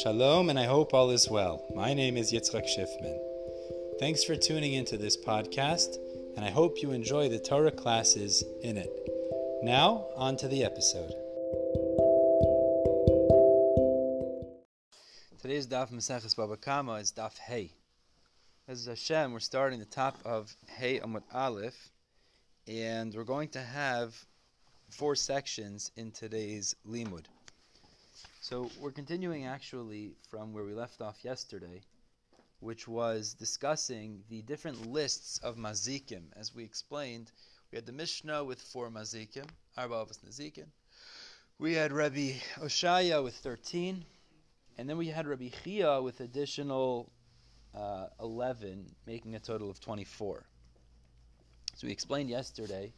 Shalom, and I hope all is well. My name is Yitzchak Schiffman. Thanks for tuning into this podcast, and I hope you enjoy the Torah classes in it. Now, on to the episode. Today's Daf Maseches Baba Kama is Daf Hey. As Hashem, we're starting the top of Hey Amud Aleph, and we're going to have four sections in today's Limud. So we're continuing actually from where we left off yesterday, which was discussing the different lists of mazikim. As we explained, we had the Mishnah with four mazikim, Arba Nazikim. We had Rabbi Oshaya with 13, and then we had Rabbi Chia with additional uh, 11, making a total of 24. So we explained yesterday,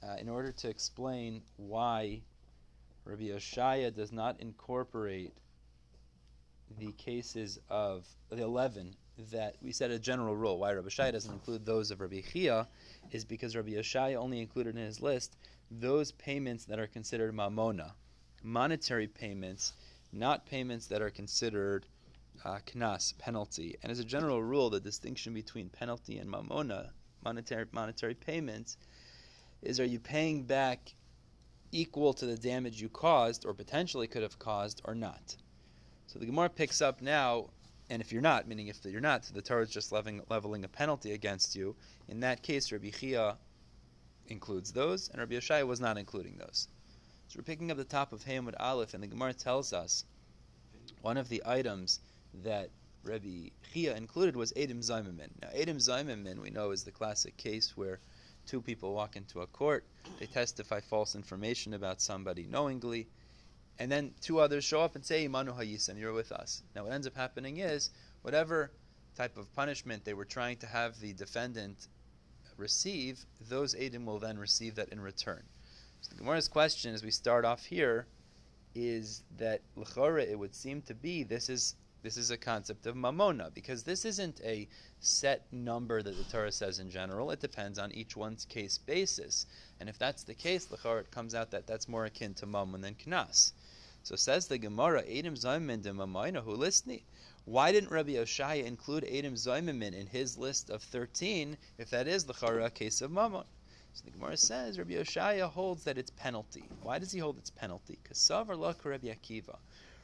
uh, in order to explain why Rabbi Oshaya does not incorporate the cases of the 11 that we said a general rule. Why Rabbi Oshaya doesn't include those of Rabbi Chia is because Rabbi Oshaya only included in his list those payments that are considered mamona, monetary payments, not payments that are considered uh, knas, penalty. And as a general rule, the distinction between penalty and mamona, monetary monetary payments, is are you paying back equal to the damage you caused or potentially could have caused or not. So the Gemara picks up now, and if you're not, meaning if you're not, the Torah is just leveling, leveling a penalty against you. In that case, Rabbi Chia includes those, and Rabbi Yoshaya was not including those. So we're picking up the top of Hayamud Aleph, and the Gemara tells us one of the items that Rabbi Chia included was Edim Zaimamin. Now, Edim Zaimamin, we know, is the classic case where two people walk into a court, they testify false information about somebody knowingly, and then two others show up and say, Imanu Hayisan, you're with us. Now, what ends up happening is, whatever type of punishment they were trying to have the defendant receive, those Adim will then receive that in return. So the Gemara's question, as we start off here, is that L'chora, it would seem to be, this is this is a concept of mamona because this isn't a set number that the Torah says in general. It depends on each one's case basis. And if that's the case, l'chor, it comes out that that's more akin to mammon than knas. So says the Gemara, Edim Zaymin de Mamayna who listni. Why didn't Rabbi Oshaya include Edim Zaymin in his list of 13 if that is l'chara a case of mammon? So the Gemara says Rabbi Oshaya holds that it's penalty. Why does he hold it's penalty? Savar Lach Rabbi Akiva.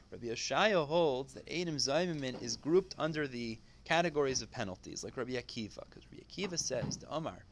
Rabbi Yoshaya holds that Adam Zaymimin is grouped under the categories of penalties, like Rabbi Akiva, because Rabbi Akiva says to Omar,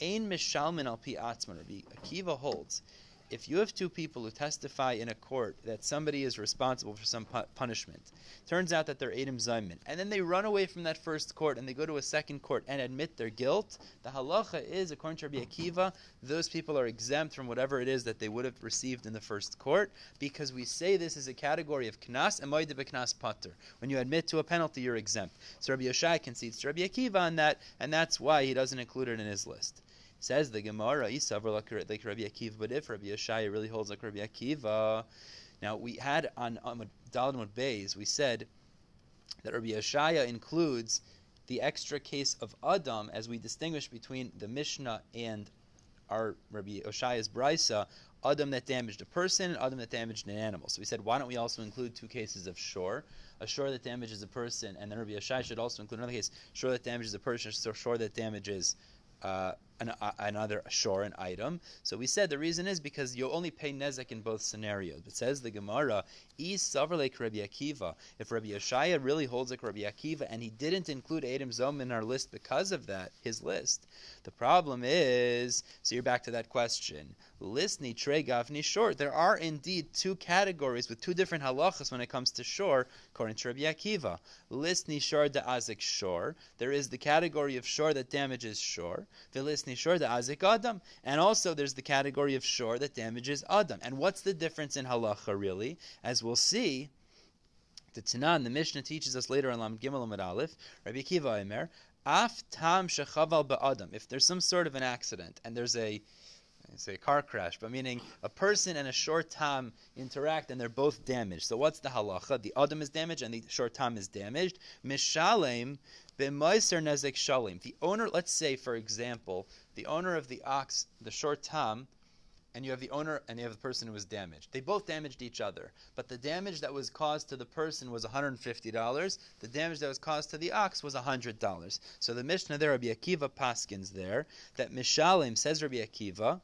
Ein mishalmin al pi atzman. Rabbi Akiva holds if you have two people who testify in a court that somebody is responsible for some pu- punishment, turns out that they're Adam Zayman, and then they run away from that first court and they go to a second court and admit their guilt, the halacha is, according to Rabbi Akiva, those people are exempt from whatever it is that they would have received in the first court, because we say this is a category of knas and moide knas pater. When you admit to a penalty, you're exempt. So Rabbi Yoshai concedes to Rabbi Akiva on that, and that's why he doesn't include it in his list. Says the Gemara, Isavar like Rabbi Akiva, but if Rabbi Yeshaya really holds like Rabbi Akiva, now we had on, on Dalamud Bays, we said that Rabbi Yeshaya includes the extra case of Adam as we distinguish between the Mishnah and our Rabbi Oshaya's Brisa, Adam that damaged a person and Adam that damaged an animal. So we said, why don't we also include two cases of shore? A shore that damages a person, and then Rabbi Oshaya should also include another case, shore that damages a person, so shore that damages uh, an, uh, another shore, an item. So we said the reason is because you only pay nezek in both scenarios. But says the Gemara, is like Rabbi Akiva. If Rabbi Yeshaya really holds like Rabbi Akiva, and he didn't include Adam Zom in our list because of that, his list, the problem is, so you're back to that question. Listni tre gavni shor. There are indeed two categories with two different halachas when it comes to shore, according to Rabbi Akiva. Listni shor de azik shor. There is the category of shore that damages shore. Listni shor de azik adam. And also there's the category of shore that damages adam. And what's the difference in halacha really? As we'll see, the Tanan, the Mishnah teaches us later on Lam Gimel Amid Aleph, Rabbi Kiva Omer, Af tam shechaval ba'adam. If there's some sort of an accident and there's a say car crash, but meaning a person and a short tam interact and they're both damaged. So what's the halacha? The adam is damaged and the short tam is damaged. Mishalem b'maiser nezek shalim. The owner, let's say for example, the owner of the ox, the short tam, and you have the owner and you have the person who was damaged. They both damaged each other, but the damage that was caused to the person was $150. The damage that was caused to the ox was $100. So the Mishnah there, Rabbi Akiva Paskins there, that Mishalim says Rabbi Akiva,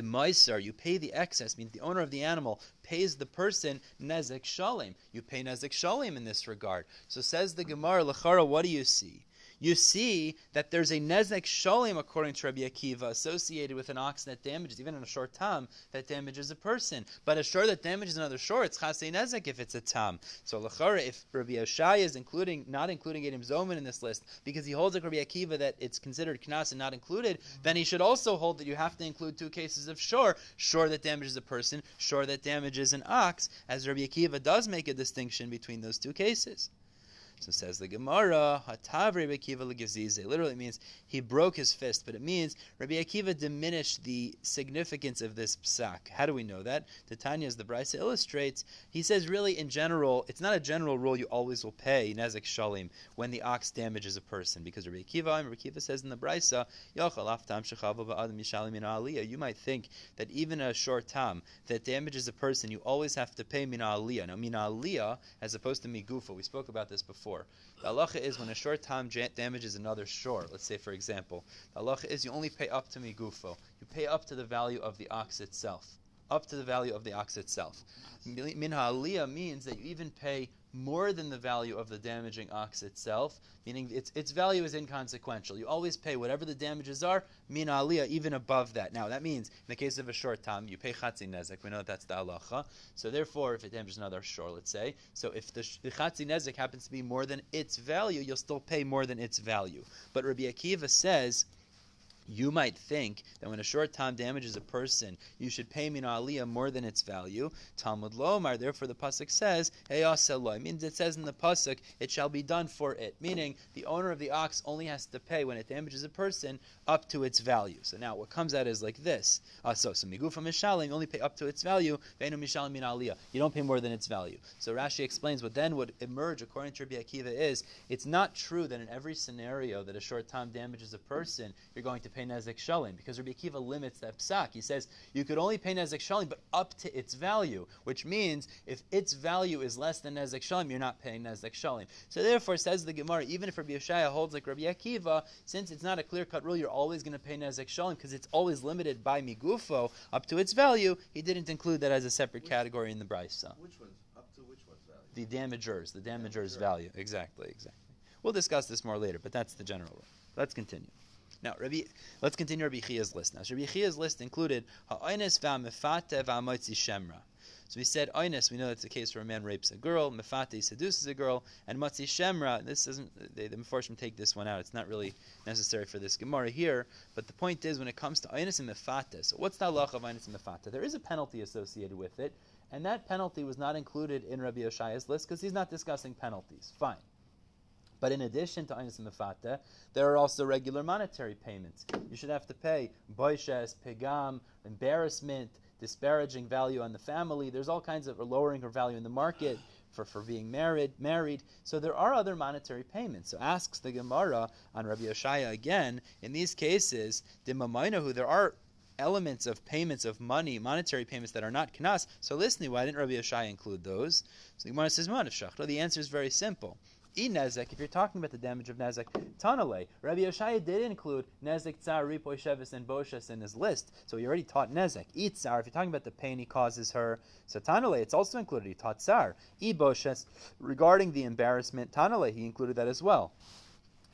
B'maisar, you pay the excess, means the owner of the animal pays the person nezek shalim. You pay nezek shalim in this regard. So says the Gemara, Lachara, what do you see? You see that there's a nezek sholim according to Rabbi Akiva associated with an ox that damages, even in a short tam, that damages a person. But a shor that damages another shor, it's chasei nezek if it's a tam. So lachara, if Rabbi Yoshai is including, not including Edim Zoman in this list, because he holds like Rabbi Akiva that it's considered knas and not included, then he should also hold that you have to include two cases of shor, shor that damages a person, shor that damages an ox, as Rabbi Akiva does make a distinction between those two cases. So says the Gemara, Hatav Rabbi Akiva legazize. Literally means he broke his fist, but it means Rabbi Akiva diminished the significance of this psak. How do we know that? Titania, as the Brisa illustrates, he says really in general, it's not a general rule you always will pay nezek shalim when the ox damages a person, because Rabbi Akiva, Rabbi Akiva says in the Brisa, you might think that even a short tam that damages a person, you always have to pay mina aliyah. Now mina aliyah, as opposed to migufa, we spoke about this before before. The halacha is when a short time damages another short. Let's say, for example, the halacha is you only pay up to migufo. You pay up to the value of the ox itself. Up to the value of the ox itself. Minha aliyah means that you even pay more than the value of the damaging ox itself, meaning its, its value is inconsequential. You always pay whatever the damages are, min aliyah, even above that. Now, that means, in the case of a short time, you pay chatzi nezek. We know that that's the halacha. So, therefore, if it damages another shor, let's say, so if the, the chatzi nezek happens to be more than its value, you'll still pay more than its value. But Rabbi Akiva says, you might think that when a short time damages a person, you should pay min aliyah more than its value. Talmud Lomar, therefore the pasuk says, "Heyaseloi." Means it says in the pasuk, "It shall be done for it," meaning the owner of the ox only has to pay when it damages a person up to its value. So now what comes out is like this. Uh, so so migufa mishalim, only pay up to its value. Veinu mishalim min aliyah. You don't pay more than its value. So Rashi explains what then would emerge according to Rabbi Akiva is it's not true that in every scenario that a short time damages a person, you're going to pay nezek shalim because Rabbi Akiva limits that psak. He says you could only pay nezek shalim, but up to its value, which means if its value is less than nezek shalim, you're not paying nezek shalim. So therefore, says the Gemara, even if Rabbi Yeshaya holds like Rabbi Akiva, since it's not a clear cut rule, you're always going to pay nezek shalim because it's always limited by migufo up to its value. He didn't include that as a separate which, category in the brisa. Which one's up to which one's value? The damagers, the damagers' value. Exactly, exactly. We'll discuss this more later, but that's the general rule. Let's continue. Now, Rabbi, let's continue Rabbi Chia's list. Now, Rabbi Chia's list included ha'oines v'amefate v'amotzi shemra. So we said oines, we know that's the case where a man rapes a girl, mefate seduces a girl, and matzi shemra. This isn't they, the Mefarshim take this one out. It's not really necessary for this Gemara here. But the point is, when it comes to oines and mefate, so what's the halach of oines and mefate? There is a penalty associated with it, and that penalty was not included in Rabbi Yoshaya's list because he's not discussing penalties. Fine. But in addition to Einis Mefata, there are also regular monetary payments. You should have to pay boishes, pegam, embarrassment, disparaging value on the family. There's all kinds of lowering her value in the market for, for being married. Married. So there are other monetary payments. So asks the Gemara on Rabbi Yoshaya again. In these cases, who there are elements of payments of money, monetary payments that are not knas. So listening, why didn't Rabbi Yoshaya include those? So the Gemara says, The answer is very simple. E nezek, if you're talking about the damage of nezek, tanale. Rabbi Yoshaya did include nezek, tsar, ripoy, shevis, and boshes in his list, so he already taught nezek. Tsar, if you're talking about the pain he causes her, so tanale, it's also included. He taught tsar. E boshes, regarding the embarrassment, tanale, he included that as well.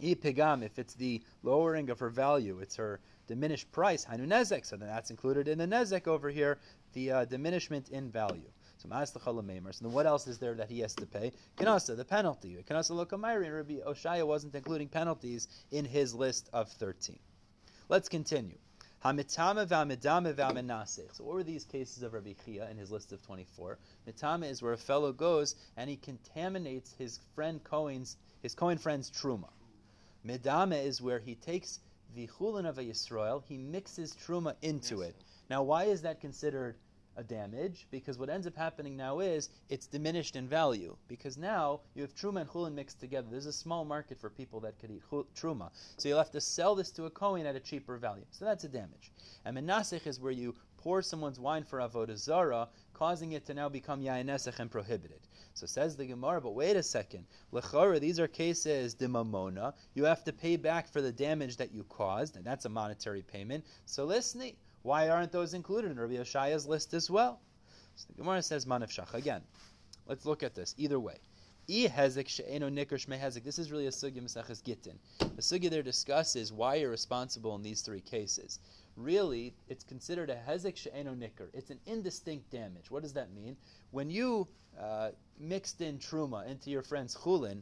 E pigam, if it's the lowering of her value, it's her diminished price, hanu nezek, so then that's included in the nezek over here, the uh, diminishment in value. So So then what else is there that he has to pay? Kanasa, the penalty. Kanasa lokamayri. Rabbi Oshaya wasn't including penalties in his list of 13. Let's continue. Hamitama v'amidama v'amenasech. So what were these cases of Rabbi Chia in his list of 24? Mitama is where a fellow goes and he contaminates his friend Cohen's, his Cohen friend's truma. Midama is where he takes the chulin of a Yisrael, he mixes truma into it. Now, why is that considered a damage because what ends up happening now is it's diminished in value because now you have truma and chulin mixed together. There's a small market for people that could eat truma, so you'll have to sell this to a kohen at a cheaper value. So that's a damage. And menasech is where you pour someone's wine for avodah zara, causing it to now become yain and prohibited. So says the Gemara, but wait a second. Lechora, these are cases dimamona. You have to pay back for the damage that you caused, and that's a monetary payment. So listen, why aren't those included in Rabbi Yoshaya's list as well? So the Gemara says manaf shach again. Let's look at this. Either way. This is really a sugya Maseches Gittin. The sugya there discusses why you're responsible in these three cases. Really, it's considered a hezek she'eno nikr. It's an indistinct damage. What does that mean? When you uh, mixed in truma into your friend's chulin,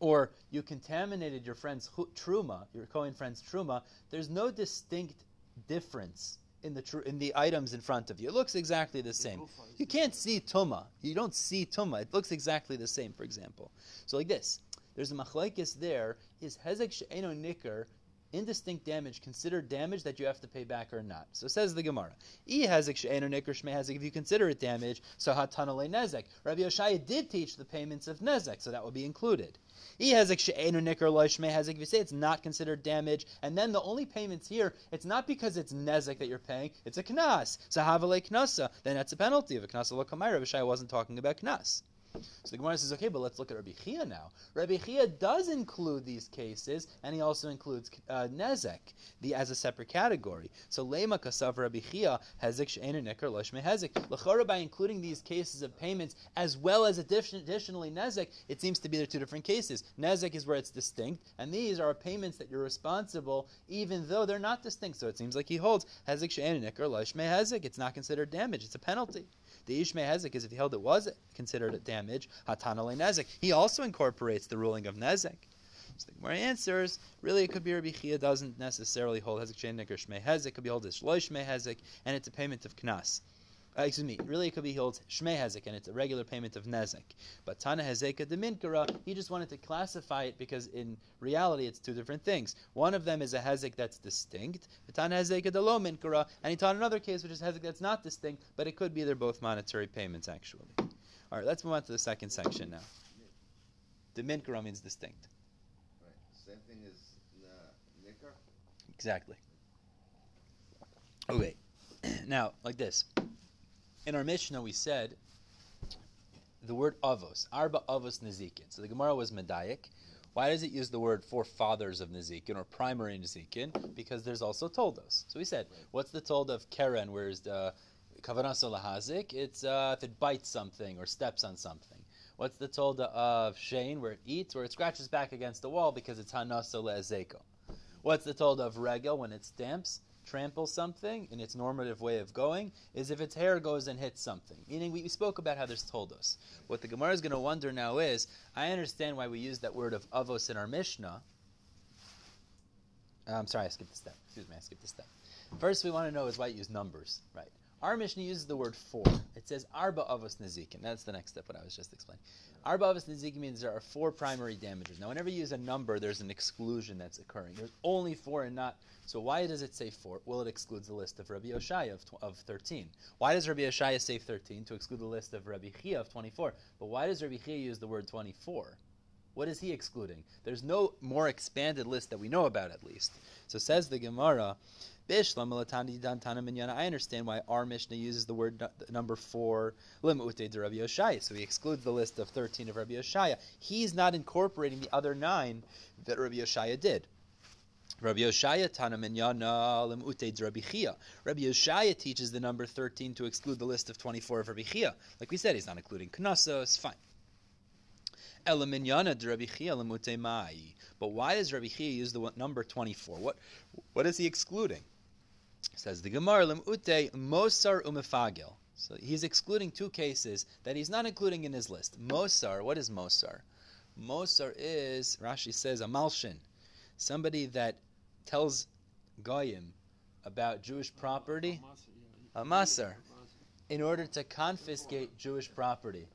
or you contaminated your friend's truma, your Kohen friend's truma, there's no distinct difference in the tr- in the items in front of you. It looks exactly the same. You can't see tuma. You don't see tuma. It looks exactly the same. For example, so like this. There's a machlekes there. Is hezek she'eno nikr indistinct damage considered damage that you have to pay back or not? So says the Gemara. If you consider it damage, so hatanale nezek. Rabbi Yoshaya did teach the payments of nezek, so that would be included. If you say it's not considered damage, and then the only payments here, it's not because it's nezek that you're paying, it's a knas. Sahavale knasa, then that's a penalty of a knas lo kamai. Rabbi Yoshaya wasn't talking about knas. So the Gemara says, okay, but let's look at Rabbi Chia now. Rabbi Chia does include these cases, and he also includes uh, nezek the, as a separate category. So lema kasav Rabbi Chia hezek she'enu neker loshme hezek. L'chora by including these cases of payments as well as additionally nezek, it seems to be there two different cases. Nezek is where it's distinct, and these are payments that you're responsible even though they're not distinct. So it seems like he holds hezek she'enu neker loshme hezek. It's not considered damage; it's a penalty. The Ishmei Hezek is if he held it was considered a damage, Hatanale Nezek. He also incorporates the ruling of Nezek. So the Gemara answers, really it could be Rabbi Chia doesn't necessarily hold Hezek Shenik or Shmei Hezek, it could be hold as Shloy Shmei Hezek, and it's a payment of Knas. Uh, excuse me, really it could be held Shmei Hezek, and it's a regular payment of Nezek. But Tana Hezeka de Minkara, he just wanted to classify it because in reality it's two different things. One of them is a Hezek that's distinct, Tana Hezeka de Lo Minkara, and he taught another case which is Hezek that's not distinct, but it could be they're both monetary payments actually. All right, let's move on to the second section now. The Minkara means distinct. Right. Same thing as Nikar? Exactly. Okay. now, like this in our Mishnah, we said the word avos, arba avos nezikin. So the Gemara was medayik. Why does it use the word forefathers of nezikin or primary nezikin? Because there's also toldos. So we said, what's the told of keren? Where's the kavanasa lahazik? It's uh, if it bites something or steps on something. What's the told of Shane, where it eats, where it scratches back against the wall because it's hanasa le'ezeko? What's the told of regel when it stamps? Trample something in its normative way of going is if its hair goes and hits something. Meaning, we, spoke about how this told us. What the Gemara is going to wonder now is I understand why we use that word of avos in our Mishnah. I'm um, sorry, I skipped a step. Excuse me, I skipped a step. First, we want to know is why you use numbers, right? Our Mishnah uses the word four. It says arba avos nezikin. That's the next step, what I was just explaining. Arba avos nezikin means there are four primary damages. Now, whenever you use a number, there's an exclusion that's occurring. There's only four and not so why does it say four? Well, it excludes the list of Rabbi Yoshaya of, of 13. Why does Rabbi Yoshaya say 13? To exclude the list of Rabbi Chia of 24. But why does Rabbi Chia use the word 24? What is he excluding? There's no more expanded list that we know about, at least. So says the Gemara, I understand why our Mishnah uses the word number four, Limute de Rabbi Yoshaya. So he excludes the list of 13 of Rabbi Yoshaya. He's not incorporating the other nine that Rabbi Yoshaya did. Rabbi Yoshaya Tana Minyana Lemute Rabbi Chia. Rabbi Yoshaya teaches the number 13 to exclude the list of 24 of Rabbi Chia. Like we said, he's not including Knasos, fine. Elaminyana Rabbi Chia Lemute Mai. But why does Rabbi Chia use the number 24? What, what is he excluding? Says the Gemara, Lemute Mosar Umefagil. So he's excluding two cases that he's not including in his list. Mosar, what is Mosar? Mosar is, Rashi says, a malshin, somebody that tells Goyim about Jewish property, a masar, in order to confiscate Jewish property.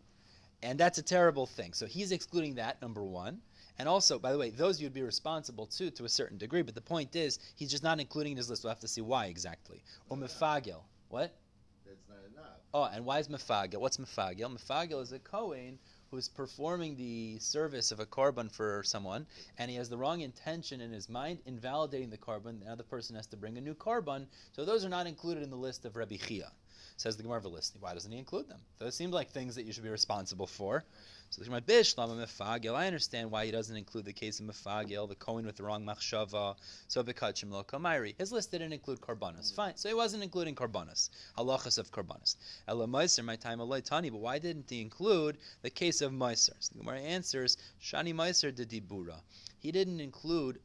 And that's a terrible thing. So he's excluding that, number one. And also, by the way, those you'd be responsible too, to a certain degree. But the point is, he's just not including in his list. We'll have to see why exactly. Or mefagel. What? That's not enough. Oh, and why is mefagel? What's mefagel? Mefagel is a Kohen who's performing the service of a korban for someone, and he has the wrong intention in his mind, invalidating the korban. Now the person has to bring a new korban. So those are not included in the list of Rabbi Chia. Says the Gemara list. Why doesn't he include them? Those seem like things that you should be responsible for. So the Bishlam Mefagil. I understand why he doesn't include the case of Mefagil, the Kohen with the wrong machshava. So Bekachim Lo Kamairi. His list didn't include korbanos. Fine. So he wasn't including korbanos. Halachas of korbanos. Ela Meiser, my time Eloi Tani. But why didn't he include the case of Meiser? So the Gemara answers Shani Meiser de Dibura. He didn't include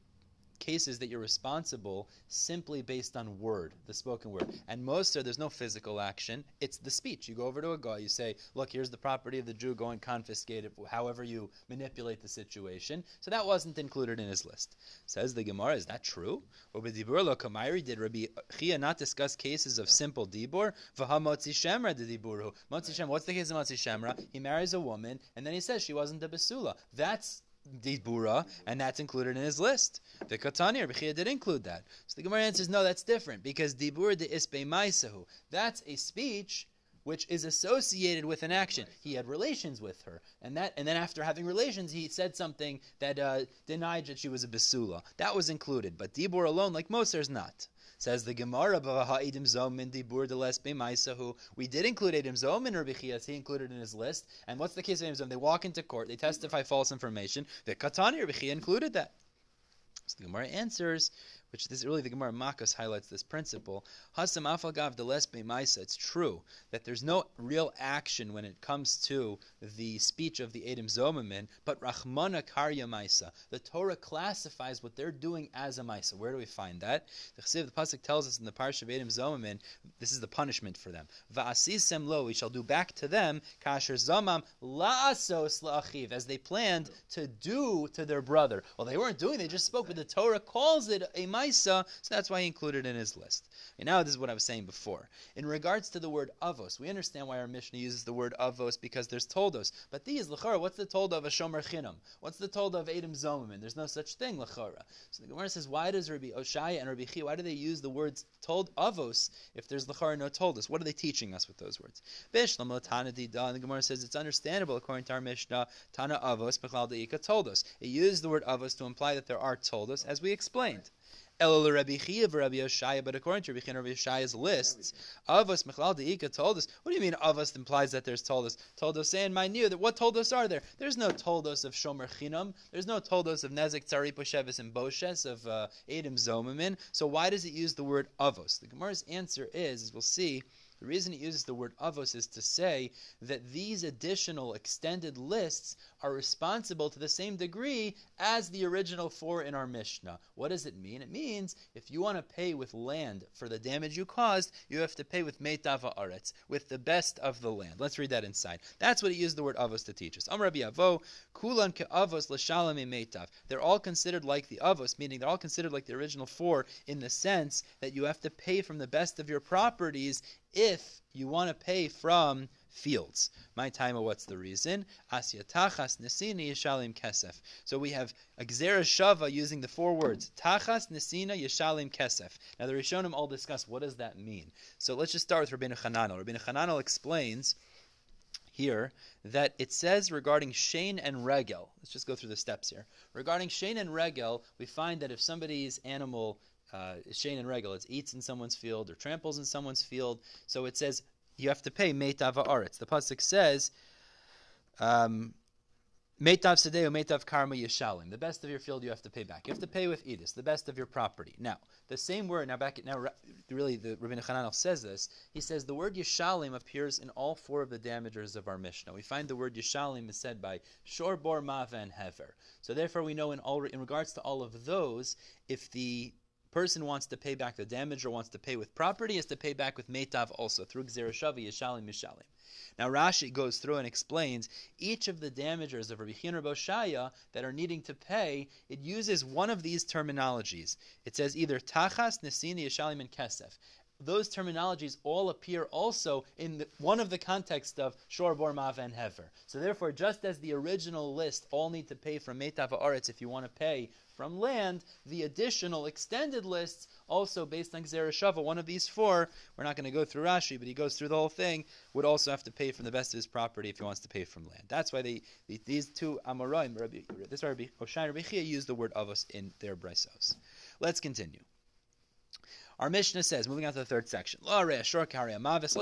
cases that you're responsible simply based on word, the spoken word. And most there's no physical action; it's the speech. You go over to a guy, you say, "Look, here's the property of the Jew. Go and confiscate it." However you manipulate the situation. So that wasn't included in his list. Says the Gemara, is that true? Did Rabbi Chia not discuss cases of simple dibur? Motzi shemra de diburu. Motzi shemra. What's the case of Motzi shemra? He marries a woman, and then he says she wasn't a besula. That's Dibura, and that's included in his list. The Katani Rebbe did include that. So the Gemara answers, no, that's different because Dibur de Ispe Maisahu. That's a speech which is associated with an action. He had relations with her, and that, and then after having relations, he said something that uh, denied that she was a besula. That was included, but Dibur alone, like Moser, is not. Says the Gemara, Edim Zomin Dibur de Les Maisahu. We did include Edim Zomin Rabbi Chias, he included in his list. And what's the case of Edim Zomin? They walk into court, they testify false information. The Katani Rabbi Chia included that. So the Gemara answers, which this really the Gemara Makos highlights this principle. Hasam afalgav delesbe maisa. It's true that there's no real action when it comes to the speech of the Edom Zomamin, but Rachmana karya maisa. The Torah classifies what they're doing as a maisa. Where do we find that? The Chesiv, the pasuk tells us in the parsha of Edom Zomamin, this is the punishment for them. Va'asisem lo, we shall do back to them kasher zamam la'asos la'achiv, as they planned to do to their brother. Well, they weren't doing; they just spoke, but the Torah calls it a maisa so that's why he included in his list. And now this is what I was saying before. In regards to the word avos, we understand why our Mishnah uses the word avos because there's toldos. But these, lachara, what's the tolda of a shomer chinam? What's the tolda of Adam Zomamin? There's no such thing, lachara. So the Gemara says, why does Rabbi Oshaya and Rabbi Chi, why do they use the words told avos if there's lachara no toldos? What are they teaching us with those words? Tana And the Gemara says it's understandable according to our Mishnah, Tana avos, Bechlal Deika toldos. It used the word avos to imply that there are toldos, as we explained. Elul Rabbi Chia Rabbi Yoshaya, but according to Rabbi Chia Rabbi Yoshaya's lists, Avos Mechlal Deika told us. What do you mean Avos implies that there's Toldos? Toldos my new that what Toldos are there? There's no Toldos of Shomer Chinam. There's no Toldos of Nezek Tzari Poshevis and Boshes of uh, Adam Zomamin. So why does it use the word Avos? The Gemara's answer is, as we'll see. The reason he uses the word avos is to say that these additional extended lists are responsible to the same degree as the original four in our Mishnah. What does it mean? It means if you want to pay with land for the damage you caused, you have to pay with meitava aretz, with the best of the land. Let's read that inside. That's what he used the word avos to teach us. Am Rabbi Avo, kulan ke avos l'shalom meitav. They're all considered like the avos, meaning they're all considered like the original four in the sense that you have to pay from the best of your properties if you want to pay from fields. My time, of what's the reason? Asyatachas nesina yeshalim kesef. So we have a shava using the four words tachas nesina yeshalim kesef. Now the Rishonim all discuss what does that mean. So let's just start with Rabbeinu Chananel. Rabbeinu Chananel explains here that it says regarding Shane and Regel. Let's just go through the steps here. Regarding Shane and Regel, we find that if somebody's animal uh, Shane and Regel, it eats in someone's field or tramples in someone's field. So it says you have to pay meitav aretz. The pasuk says. Um, Meitav Sedeo, Meitav Karma Yeshalim. The best of your field you have to pay back. You have to pay with Edis, the best of your property. Now, the same word, now back now really the Rabbi Hananel says this. He says the word Yeshalim appears in all four of the damagers of our Mishnah. We find the word Yeshalim is said by Shor, Bor, and Hever. So therefore we know in all in regards to all of those, if the person wants to pay back the damage or wants to pay with property, is to pay back with Meitav also through Gzerashavi, Yeshalim, Yeshalim. Now Rashi goes through and explains each of the damagers of Rabbi Chin Boshaya that are needing to pay. It uses one of these terminologies. It says either Tachas, Nesini, Yeshalim, and Kesef those terminologies all appear also in the, one of the context of Shor, Bor, Mav, and Hever. So therefore, just as the original list all need to pay from Metav Aretz if you want to pay from land, the additional extended lists, also based on Gzera Shava, one of these four, we're not going to go through Rashi, but he goes through the whole thing, would also have to pay from the best of his property if he wants to pay from land. That's why they, these two Amoraim, this Rabbi Hoshai and Rabbi Chia use the word avos in their brisos. Let's continue. Our Mishnah says, moving on to the third section, let's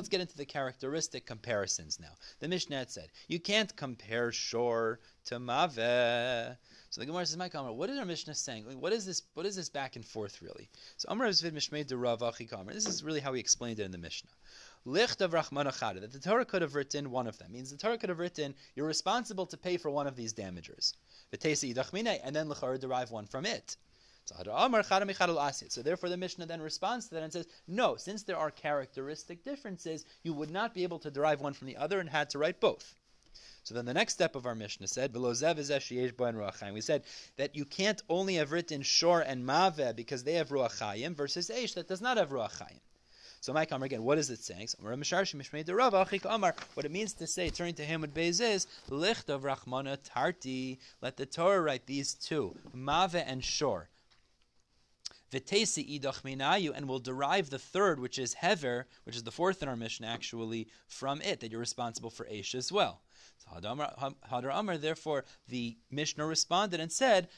get into the characteristic comparisons now. The Mishnah had said, you can't compare shore to maveh. So the Gemara says, "My Amar, what is our Mishnah saying? What is this? What is this back and forth really?" So Amar Zvid Mishmei de Rav This is really how he explained it in the Mishnah. Licht of Rachman that the Torah could have written one of them means the Torah could have written you're responsible to pay for one of these damagers, and then lechar derive one from it. So therefore, the Mishnah then responds to that and says, no, since there are characteristic differences, you would not be able to derive one from the other and had to write both. So then the next step of our Mishnah said, We said that you can't only have written Shor and Maveh because they have Ruach versus Eish that does not have Ruach So my Kamar again, what is it saying? What it means to say, turning to him with Beis is, Licht of Rachmana Tarti, let the Torah write these two, Maveh and Shor. Vitesi idach minayu, and we'll derive the third, which is hever, which is the fourth in our mission, actually, from it, that you're responsible for Aish as well. So Hadar Amar, therefore, the Mishnah responded and said,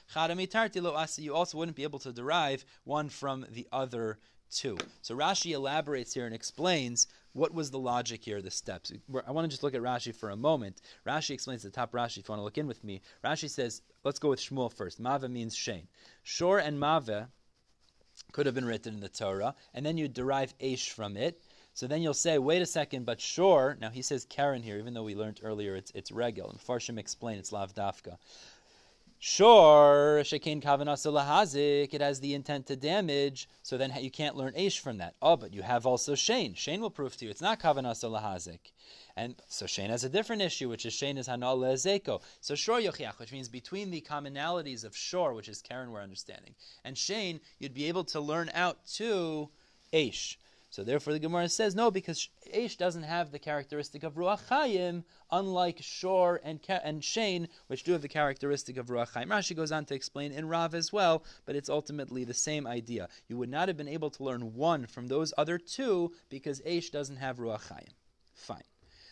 you also wouldn't be able to derive one from the other two. So Rashi elaborates here and explains what was the logic here, the steps. I want to just look at Rashi for a moment. Rashi explains the top Rashi, if you want to look in with me. Rashi says, let's go with Shmuel first. Mava means Shane. Shor and Mava could have been written in the Torah, and then you derive Aish from it. So then you'll say, wait a second, but sure. Now he says Karen here, even though we learned earlier it's it's regel. And Farshim explained it's lav dafka. Sure, shekain kavanasa lahazik, it has the intent to damage, so then you can't learn Aish from that. Oh, but you have also Shane. Shane will prove to you it's not kavanasa lahazik. And so Shane has a different issue, which is Shane is Hanal Lezeko. So Shor Yochiach, which means between the commonalities of Shor, which is Karen we're understanding, and Shane, you'd be able to learn out to Aish. So therefore, the Gemara says no, because Aish doesn't have the characteristic of Ruach Chaim, unlike Shor and and Shane, which do have the characteristic of Ruach Chaim. Rashi goes on to explain in Rav as well, but it's ultimately the same idea. You would not have been able to learn one from those other two because Aish doesn't have Ruach Chaim. Fine.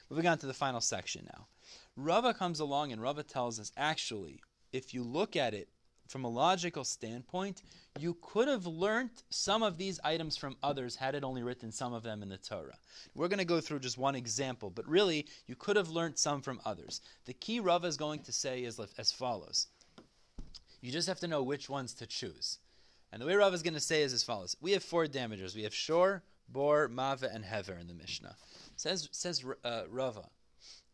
Moving on to the final section now. Rava comes along and Rava tells us actually, if you look at it from a logical standpoint, you could have learned some of these items from others had it only written some of them in the Torah. We're going to go through just one example, but really, you could have learned some from others. The key Rava is going to say is as follows You just have to know which ones to choose. And the way Rava is going to say is as follows We have four damagers. We have Shor, Bor, Mava, and Hever in the Mishnah. Says says uh, Rava,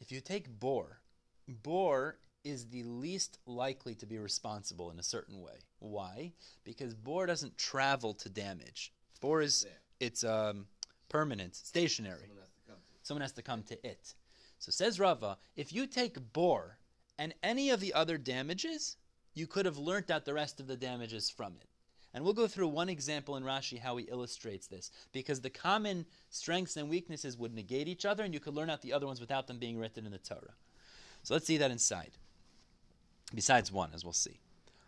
if you take Bor, Bor is the least likely to be responsible in a certain way. Why? Because Bor doesn't travel to damage. Bor is it's um, permanent, stationary. Someone has, Someone has to come to it. So says Rava, if you take Bor and any of the other damages, you could have learnt out the rest of the damages from it. And we'll go through one example in Rashi how he illustrates this, because the common strengths and weaknesses would negate each other, and you could learn out the other ones without them being written in the Torah. So let's see that inside. Besides one, as we'll see.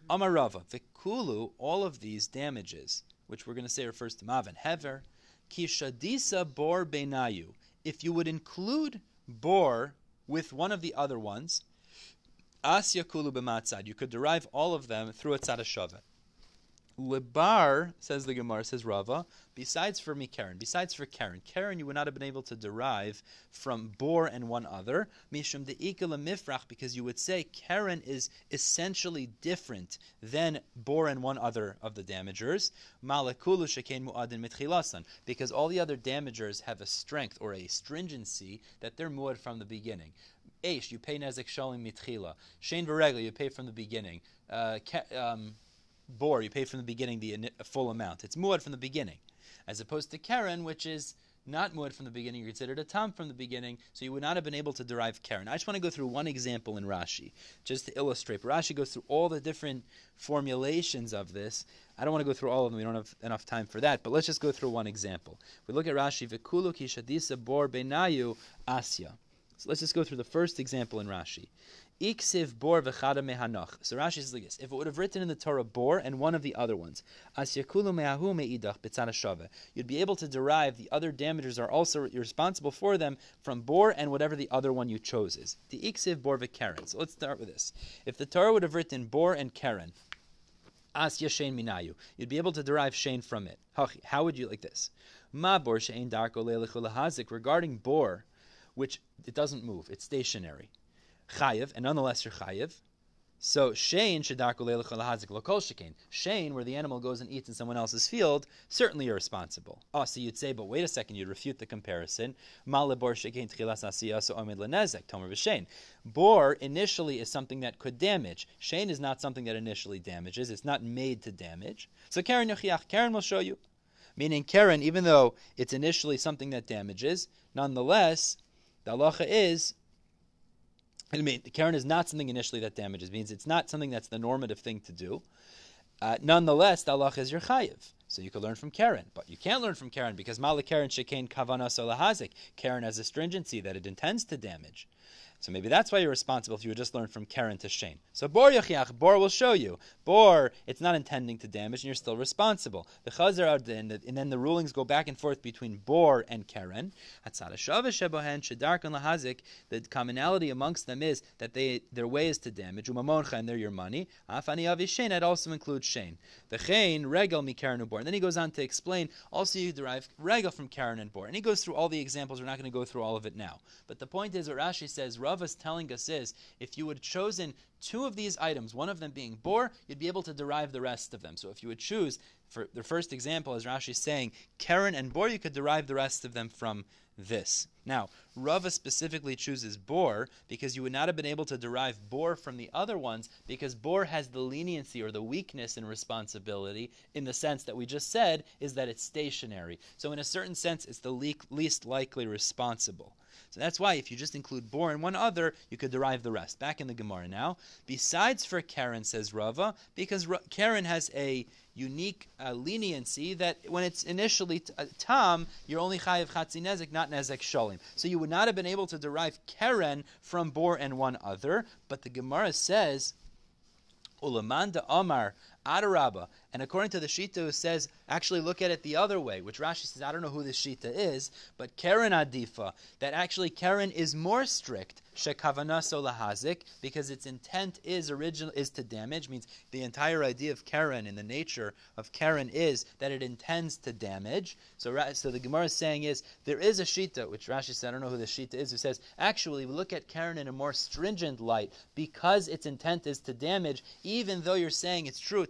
Amarava, Vikulu, all of these damages, which we're going to say refers to Mav and Hever, Kishadisa Bor Benayu. If you would include Bor with one of the other ones, Asya Kulu B'matzad, you could derive all of them through a tzadashavet. Lebar, says the Gemara, says Rava, besides for me, Karen, besides for Karen, Karen you would not have been able to derive from Bor and one other, Mishum de mifrach, because you would say Karen is essentially different than Bor and one other of the damagers, Malakulu shekain mu'adin mitchilasan, because all the other damagers have a strength or a stringency that they're muad from the beginning. Aish, you pay Nezek Shalim Mitchila. Shane Varegla, you pay from the beginning. Uh, um, bor, you pay from the beginning the full amount. It's muad from the beginning, as opposed to keren, which is not muad from the beginning. You're considered a tam from the beginning, so you would not have been able to derive keren. I just want to go through one example in Rashi, just to illustrate. But Rashi goes through all the different formulations of this. I don't want to go through all of them. We don't have enough time for that. But let's just go through one example. We look at Rashi. Vikulu kishadisa bor benayu asya. So let's just go through the first example in Rashi. Iksiv bor v'chada mehanach. So Rashi says like this: If it would have written in the Torah bor and one of the other ones, as yakulu me'ahu me'idach b'tzana you'd be able to derive the other damages are also you're responsible for them from bor and whatever the other one you chose is. The iksiv bor v'keren. So let's start with this. If the Torah would have written bor and keren, as yashain minayu, you'd be able to derive shane from it. How would you like this? Ma bor she'ein darko le'lechu Regarding bor, which it doesn't move, it's stationary chayiv, and nonetheless you're chayiv. So Shane. Shane, where the animal goes and eats in someone else's field, certainly you're responsible. Oh, so you'd say, but wait a second, you'd refute the comparison. Bor initially is something that could damage. Shane is not something that initially damages. It's not made to damage. So Karen Yochiach, Karen will show you. Meaning Karen, even though it's initially something that damages, nonetheless, the halacha is I mean, Karen is not something initially that damages. Means it's not something that's the normative thing to do. Uh, nonetheless, the Allah is your chayiv. So you could learn from Karen, but you can't learn from Karen because Mala Karen Shekain Kavana Solahazik. Karen has a stringency that it intends to damage. So maybe that's why you're responsible if you would just learn from Karen to Shane. So Bor Yochiach, Bor will show you. Bor, it's not intending to damage and you're still responsible. The Chazar and then the rulings go back and forth between Bor and Karen. The commonality amongst them is that they their way is to damage. Umamoncha and they're your money. Afani Avishain, that also includes Shane. The Chain, Regel mi Karen and Bor. And then he goes on to explain also you derive Regel from Karen and Bor. And he goes through all the examples. We're not going to go through all of it now. But the point is what Rashi says, Rav is telling us is if you have chosen two of these items, one of them being bor, you'd be able to derive the rest of them. So if you would choose, for the first example, as Rashi is saying, Karen and bor, you could derive the rest of them from this. Now, Rava specifically chooses bor because you would not have been able to derive bor from the other ones because bor has the leniency or the weakness in responsibility in the sense that we just said is that it's stationary. So in a certain sense, it's the le- least likely responsible. So that's why if you just include bor and one other, you could derive the rest. Back in the Gemara now. Besides for Karen, says Rava, because Karen has a unique uh, leniency that when it's initially t- uh, tam, you're only chayiv chatzi nezek, not nezek sholim. So you would not have been able to derive Karen from bor and one other, but the Gemara says, Ulamanda Omar Adarabba. And according to the Shita who says, actually look at it the other way, which Rashi says, I don't know who this Shita is, but Karen Adifa, that actually Karen is more strict, Shekavana Solahazik, because its intent is original is to damage, means the entire idea of Karen and the nature of Karen is that it intends to damage. So, so the Gemara is saying is, there is a Shita, which Rashi said, I don't know who the Shita is, who says, actually, look at Karen in a more stringent light, because its intent is to damage, even though you're saying it's true,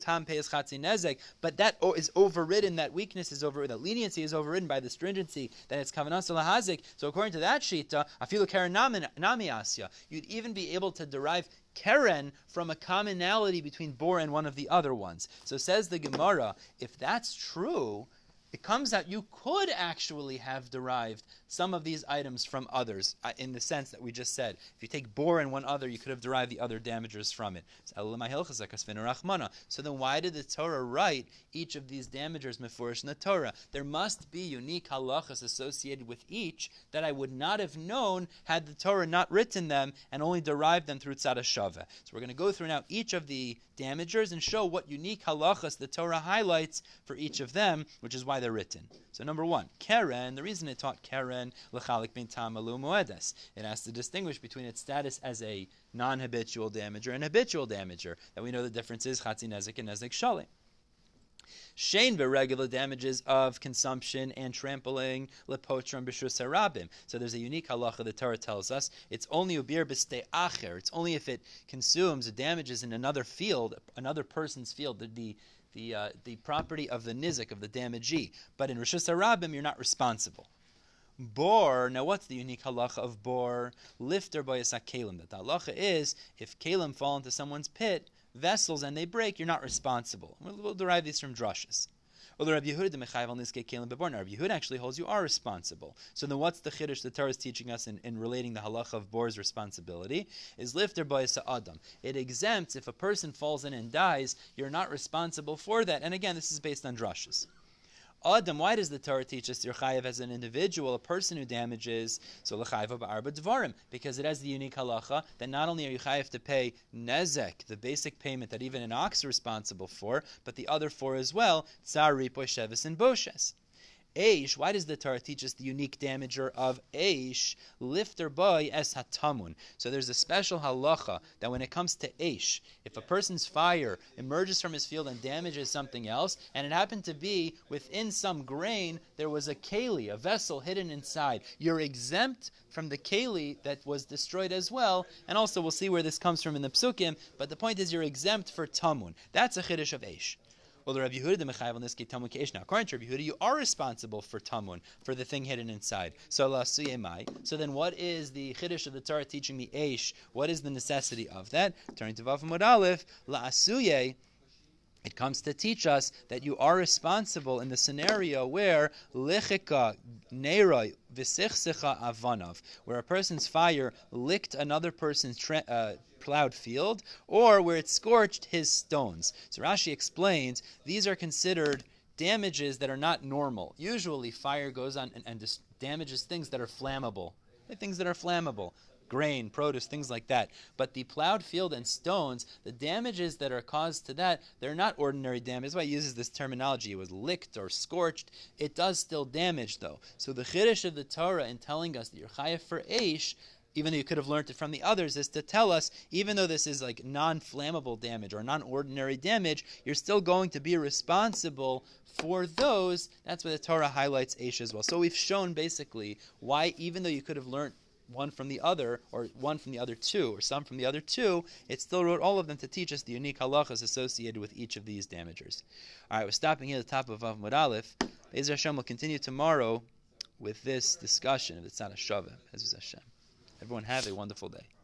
but that is overridden, that weakness is overridden, that leniency is overridden by the stringency that it's kavanas lahazik. So according to that shita, afilu keren nami asya, you'd even be able to derive keren from a commonality between bor and one of the other ones. So says the Gemara, if that's true, it comes out you could actually have derived some of these items from others, uh, in the sense that we just said. If you take bor and one other, you could have derived the other damagers from it. So then why did the Torah write each of these damagers mefurish in the Torah? There must be unique halachas associated with each that I would not have known had the Torah not written them and only derived them through tzad So we're going to go through now each of the damagers and show what unique halachas the Torah highlights for each of them, which is why they're written. So number one, Keren, the reason it taught Karen l'chalik bin tamalu moedes. It has to distinguish between its status as a non-habitual damager and habitual damager. That we know the difference is chatzi nezik and nezik shalim. Shane regular damages of consumption and trampling lepotram b'shus harabim. So there's a unique halacha the Torah tells us it's only ubir b'stei acher. It's only if it consumes or damages in another field, another person's field, the the uh, the property of the nizik of the damagee. But in rishus harabim, you're not responsible. Bor, now what's the unique halacha of bor? Lifter by a kalim. That the halacha is if kalim fall into someone's pit, vessels, and they break, you're not responsible. We'll, we'll derive these from drushes. Well, Rabbi Yehuda the Mechayiv on this Kalim Beborn. Rabbi Yehuda actually holds you are responsible. So then, what's the chiddush the Torah is teaching us in, in relating the halacha of bor's responsibility? Is lifter by adam. It exempts if a person falls in and dies, you're not responsible for that. And again, this is based on drushes. Adam, why does the Torah teach us you're chayiv as an individual, a person who damages? So l'chayiv ba'arba dvarim, because it has the unique halacha that not only are you chayiv to pay nezek, the basic payment that even an ox is responsible for, but the other four as well, tsar, ripoy, shevis, and boshes. Aish, why does the Torah teach us the unique damager of Aish? Lifter boy es hatamun. So there's a special halacha that when it comes to Aish, if a person's fire emerges from his field and damages something else, and it happened to be within some grain, there was a keli, a vessel hidden inside. You're exempt from the keli that was destroyed as well, and also we'll see where this comes from in the psukim. But the point is, you're exempt for tamun. That's a chiddush of Aish. Well, the Rabbi Yehuda the Mechayiv on this get Tamun. Now, according to Rabbi Yehuda, you are responsible for Tamun, for the thing hidden inside. So la. So then, what is the Chiddush of the Torah teaching the Aish? What is the necessity of that? Turning to Vav Amud Aleph, la asuye. It comes to teach us that you are responsible in the scenario where lichika neiroi v'sichsicha avanav, where a person's fire licked another person's tra- uh, plowed field, or where it scorched his stones. So Rashi explains these are considered damages that are not normal. Usually, fire goes on and, and damages things that are flammable, things that are flammable grain, produce, things like that. But the plowed field and stones, the damages that are caused to that, they're not ordinary damage. That's why he uses this terminology. It was licked or scorched. It does still damage, though. So the chiddush of the Torah in telling us that you're chayav for Aish, even though you could have learned it from the others, is to tell us, even though this is like non flammable damage or non ordinary damage, you're still going to be responsible for those. That's why the Torah highlights Aish as well. So we've shown basically why, even though you could have learned one from the other, or one from the other two, or some from the other two, it still wrote all of them to teach us the unique halachas associated with each of these damagers. All right, we're stopping here at the top of Vav Aleph. Bezer Hashem will continue tomorrow with this discussion of the Tzad Hashavim. Hashem. Everyone have a wonderful day.